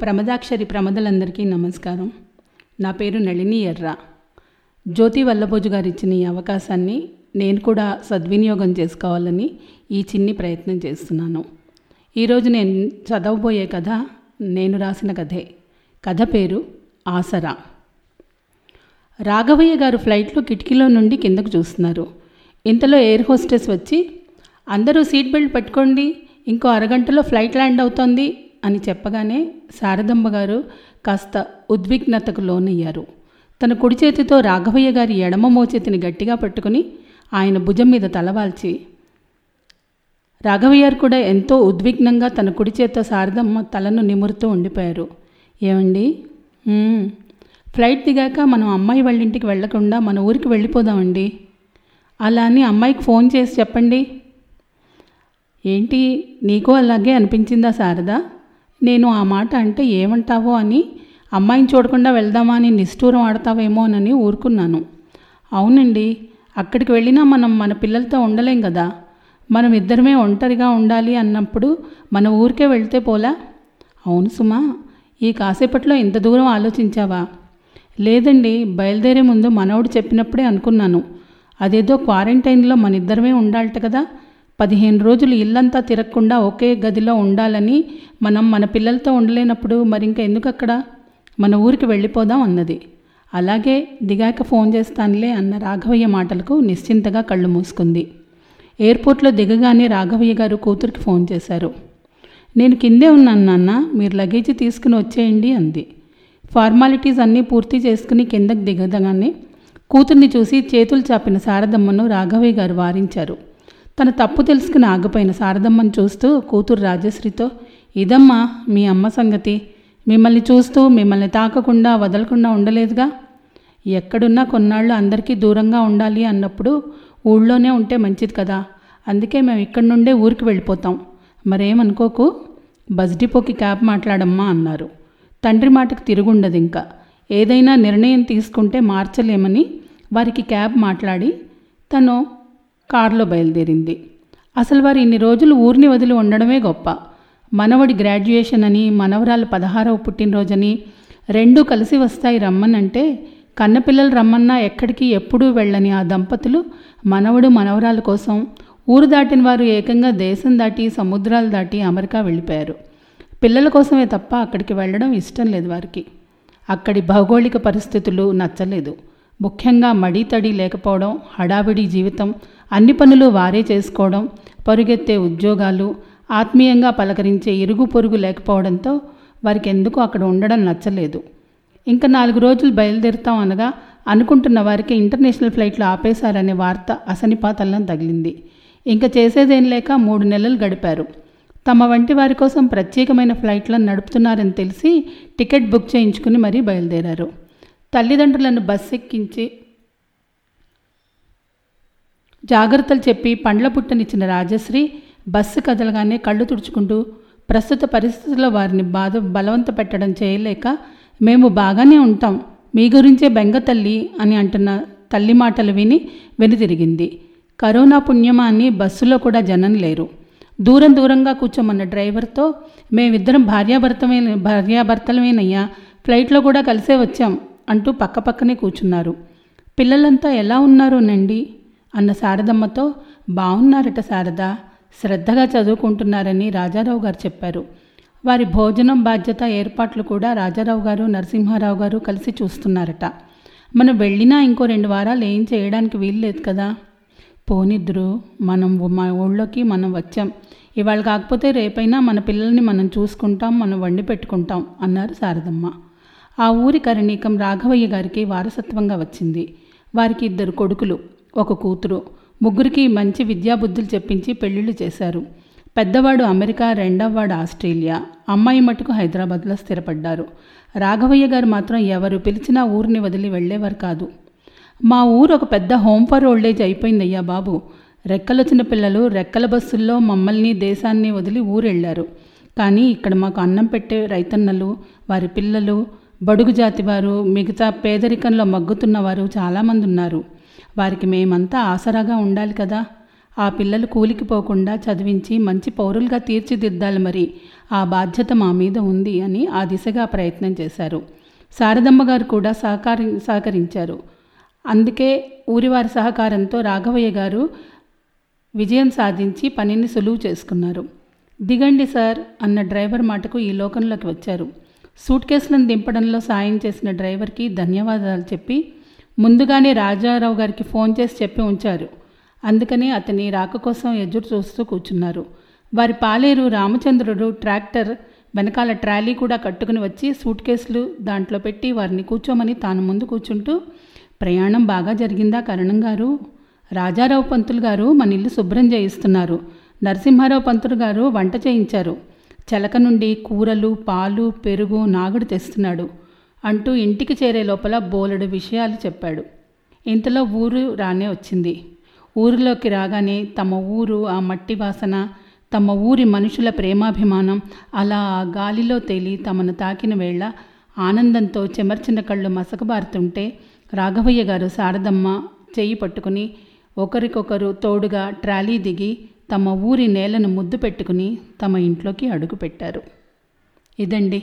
ప్రమదాక్షరి ప్రమదలందరికీ నమస్కారం. నా పేరు నళిని ఎర్ర. జ్యోతి వల్లభోజు గారు ఇచ్చిన ఈ అవకాశాన్ని నేను కూడా సద్వినియోగం చేసుకోవాలని ఈ చిన్ని ప్రయత్నం చేస్తున్నాను. ఈరోజు నేను చదవబోయే కథ నేను రాసిన కథే. కథ పేరు ఆసరా. రాఘవయ్య గారు ఫ్లైట్లో కిటికీలో నుండి కిందకు చూస్తున్నారు. ఇంతలో ఎయిర్ హోస్టెస్ వచ్చి అందరూ సీట్ బెల్ట్ పెట్టుకోండి ఇంకో అరగంటలో ఫ్లైట్ ల్యాండ్ అవుతోంది అని చెప్పగానే శారదమ్మ గారు కాస్త ఉద్విగ్నతకు లోనయ్యారు. తన కుడి చేతితో రాఘవయ్య గారి ఎడమ మోచేతిని గట్టిగా పట్టుకుని ఆయన భుజం మీద తలవాల్చి రాఘవయ్యారు కూడా ఎంతో ఉద్విగ్నంగా తన కుడి చేత్తో శారదమ్మ తలను నిమురుతూ ఉండిపోయారు. ఏమండి? ఫ్లైట్ దిగాక మనం అమ్మాయి వాళ్ళ ఇంటికి వెళ్ళకుండా మన ఊరికి వెళ్ళిపోదామండి. అలా అని అమ్మాయికి ఫోన్ చేసి చెప్పండి. ఏంటి? నీకు అలాగే అనిపించిందా శారదా? నేను ఆ మాట అంటే ఏమంటావో అని అమ్మాయిని చూడకుండా వెళ్దామా అని నిష్ఠూరం ఆడతావేమోనని ఊరుకున్నాను. అవునండి అక్కడికి వెళ్ళినా మనం మన పిల్లలతో ఉండలేం కదా. మనం ఇద్దరమే ఒంటరిగా ఉండాలి అన్నప్పుడు మన ఊరికే వెళ్తే పోలా? అవును సుమా ఈ కాసేపట్లో ఇంత దూరం ఆలోచించావా? లేదండి బయలుదేరే ముందు మనవడు చెప్పినప్పుడే అనుకున్నాను. అదేదో క్వారంటైన్లో మన ఇద్దరమే ఉండాలట కదా పదిహేను రోజులు ఇల్లంతా తిరగకుండా ఒకే గదిలో ఉండాలని మనం మన పిల్లలతో ఉండలేనప్పుడు మరి ఇంకా ఎందుకు అక్కడ మన ఊరికి వెళ్ళిపోదాం అన్నది. అలాగే దిగాక ఫోన్ చేస్తానులే అన్న రాఘవయ్య మాటలకు నిశ్చింతగా కళ్ళు మూసుకుంది. ఎయిర్పోర్ట్లో దిగగానే రాఘవయ్య గారు కూతురికి ఫోన్ చేశారు. నేను కిందే ఉన్నాను నాన్న మీరు లగేజ్ తీసుకుని వచ్చేయండి అంది. ఫార్మాలిటీస్ అన్నీ పూర్తి చేసుకుని కిందకు దిగదగానే కూతుర్ని చూసి చేతులు చాపిన శారదమ్మను రాఘవయ్య గారు వారించారు. తన తప్పు తెలుసుకుని ఆగిపోయిన శారదమ్మను చూస్తూ కూతురు రాజశ్రీతో ఇదమ్మా మీ అమ్మ సంగతి. మిమ్మల్ని చూస్తూ మిమ్మల్ని తాకకుండా వదలకుండా ఉండలేదుగా? ఎక్కడున్నా కొన్నాళ్ళు అందరికీ దూరంగా ఉండాలి అన్నప్పుడు ఊళ్ళోనే ఉంటే మంచిది కదా. అందుకే మేము ఇక్కడి నుండే ఊరికి వెళ్ళిపోతాం. మరేమనుకోకు? బస్ డిపోకి క్యాబ్ మాట్లాడమ్మా అన్నారు. తండ్రి మాటకు తిరుగుండదు ఇంకా ఏదైనా నిర్ణయం తీసుకుంటే మార్చలేమని వారికి క్యాబ్ మాట్లాడి తను కారులో బయలుదేరింది. అసలు వారు ఇన్ని రోజులు ఊరిని వదిలి ఉండడమే గొప్ప. మనవడి గ్రాడ్యుయేషన్ అని మనవరాలు పదహారవ పుట్టినరోజని రెండూ కలిసి వస్తాయి రమ్మనంటే కన్నపిల్లలు రమ్మన్నా ఎక్కడికి ఎప్పుడూ వెళ్ళని ఆ దంపతులు మనవడు మనవరాల కోసం ఊరు దాటిన వారు ఏకంగా దేశం దాటి సముద్రాలు దాటి అమెరికా వెళ్ళిపోయారు. పిల్లల కోసమే తప్ప అక్కడికి వెళ్ళడం ఇష్టం లేదు వారికి. అక్కడి భౌగోళిక పరిస్థితులు నచ్చలేదు. ముఖ్యంగా మడి తడి లేకపోవడం హడావిడి జీవితం అన్ని పనులు వారే చేసుకోవడం పరుగెత్తే ఉద్యోగాలు ఆత్మీయంగా పలకరించే ఇరుగు పొరుగు లేకపోవడంతో వారికి ఎందుకు అక్కడ ఉండడం నచ్చలేదు. ఇంకా నాలుగు రోజులు బయలుదేరుతాం అనగా అనుకుంటున్న వారికి ఇంటర్నేషనల్ ఫ్లైట్లు ఆపేశారనే వార్త అసనిపాతల్లం తగిలింది. ఇంకా చేసేదేం లేక మూడు నెలలు గడిపారు. తమ వంటి వారి కోసం ప్రత్యేకమైన ఫ్లైట్లను నడుపుతున్నారని తెలిసి టికెట్ బుక్ చేయించుకుని మరీ బయలుదేరారు. తల్లిదండ్రులను బస్సు ఎక్కించి జాగ్రత్తలు చెప్పి పండ్ల పుట్టనిచ్చిన రాజశ్రీ బస్సు కదలగానే కళ్ళు తుడుచుకుంటూ ప్రస్తుత పరిస్థితుల్లో వారిని బాధ బలవంత పెట్టడం చేయలేక మేము బాగానే ఉంటాం. మీ గురించే బెంగ తల్లి అని అంటున్న తల్లి మాటలు విని వెనుతిరిగింది కరోనా పుణ్యమా అని బస్సులో కూడా జనం లేరు. దూరం దూరంగా కూర్చోమన్న డ్రైవర్తో మేమిద్దరం భార్యాభర్తమే భార్యాభర్తలమేనయ్యా. ఫ్లైట్లో కూడా కలిసే వచ్చాం అంటూ పక్కపక్కనే కూర్చున్నారు. పిల్లలంతా ఎలా ఉన్నారోనండి అన్న శారదమ్మతో బాగున్నారట శారద శ్రద్ధగా చదువుకుంటున్నారని రాజారావు గారు చెప్పారు. వారి భోజనం బాధ్యత ఏర్పాట్లు కూడా రాజారావు గారు నరసింహారావు గారు కలిసి చూస్తున్నారట. మనం వెళ్ళినా ఇంకో రెండు వారాలు ఏం చేయడానికి వీలు లేదు కదా. పోనిద్దరు మనం మా ఊళ్ళోకి మనం వచ్చాం. ఇవాళ కాకపోతే రేపైనా మన పిల్లల్ని మనం చూసుకుంటాం మనం వండి పెట్టుకుంటాం అన్నారు శారదమ్మ. ఆ ఊరి కరణీకం రాఘవయ్య గారికి వారసత్వంగా వచ్చింది. వారికి ఇద్దరు కొడుకులు ఒక కూతురు. ముగ్గురికి మంచి విద్యాబుద్ధులు చెప్పించి పెళ్ళిళ్ళు చేశారు. పెద్దవాడు అమెరికా రెండవవాడు ఆస్ట్రేలియా. అమ్మాయి మటుకు హైదరాబాద్లో స్థిరపడ్డారు. రాఘవయ్య గారు మాత్రం ఎవరు పిలిచినా ఊరిని వదిలి వెళ్ళేవారు కాదు. మా ఊరు ఒక పెద్ద హోమ్ ఫర్ ఓల్డేజ్ అయిపోయిందయ్యా బాబు. రెక్కలొచ్చిన పిల్లలు రెక్కల బస్సుల్లో మమ్మల్ని దేశాన్ని వదిలి ఊరెళ్ళారు. కానీ ఇక్కడ మాకు అన్నం పెట్టే రైతన్నలు వారి పిల్లలు బడుగు జాతి వారు మిగతా పేదరికంలో మగ్గుతున్న వారు చాలామంది ఉన్నారు వారికి మేమంతా ఆసరాగా ఉండాలి కదా. ఆ పిల్లలు కూలికి పోకుండా చదివించి మంచి పౌరులుగా తీర్చిదిద్దాలి మరి. ఆ బాధ్యత మా మీద ఉంది అని ఆ దిశగా ప్రయత్నం చేశారు. శారదమ్మ గారు కూడా సహకారి సహకరించారు. అందుకే ఊరివారి సహకారంతో రాఘవయ్య గారు విజయం సాధించి పనిని సులువు చేసుకున్నారు. దిగండి సార్ అన్న డ్రైవర్ మాటకు ఈ లోకంలోకి వచ్చారు. సూట్ కేసులను దింపడంలో సాయం చేసిన డ్రైవర్కి ధన్యవాదాలు చెప్పి ముందుగానే రాజారావు గారికి ఫోన్ చేసి చెప్పి ఉంచారు. అందుకని అతని రాక కోసం ఎదురు చూస్తూ కూర్చున్నారు. వారి పాలేరు రామచంద్రుడు ట్రాక్టర్ వెనకాల ట్రాలీ కూడా కట్టుకుని వచ్చి సూట్ కేసులు దాంట్లో పెట్టి వారిని కూర్చోమని తాను ముందు కూర్చుంటూ ప్రయాణం బాగా జరిగిందా కరణం గారు? రాజారావు పంతులు గారు మన ఇల్లు శుభ్రం చేయిస్తున్నారు. నరసింహారావు పంతులు గారు వంట చేయించారు. చెలక నుండి కూరలు పాలు పెరుగు నాగుడు తెస్తున్నాడు. అంటూ ఇంటికి చేరే లోపల బోలెడు విషయాలు చెప్పాడు. ఇంతలో ఊరు రానే వచ్చింది. ఊరిలోకి రాగానే తమ ఊరు ఆ మట్టి వాసన తమ ఊరి మనుషుల ప్రేమాభిమానం అలా ఆ గాలిలో తేలి తమను తాకిన వేళ ఆనందంతో చెమర్చిన కళ్ళు మసకబారుతుంటే రాఘవయ్య గారు శారదమ్మ చెయ్యి పట్టుకుని ఒకరికొకరు తోడుగా ట్రాలీ దిగి తమ ఊరి నేలను ముద్దు పెట్టుకుని తమ ఇంట్లోకి అడుగుపెట్టారు ఇదండి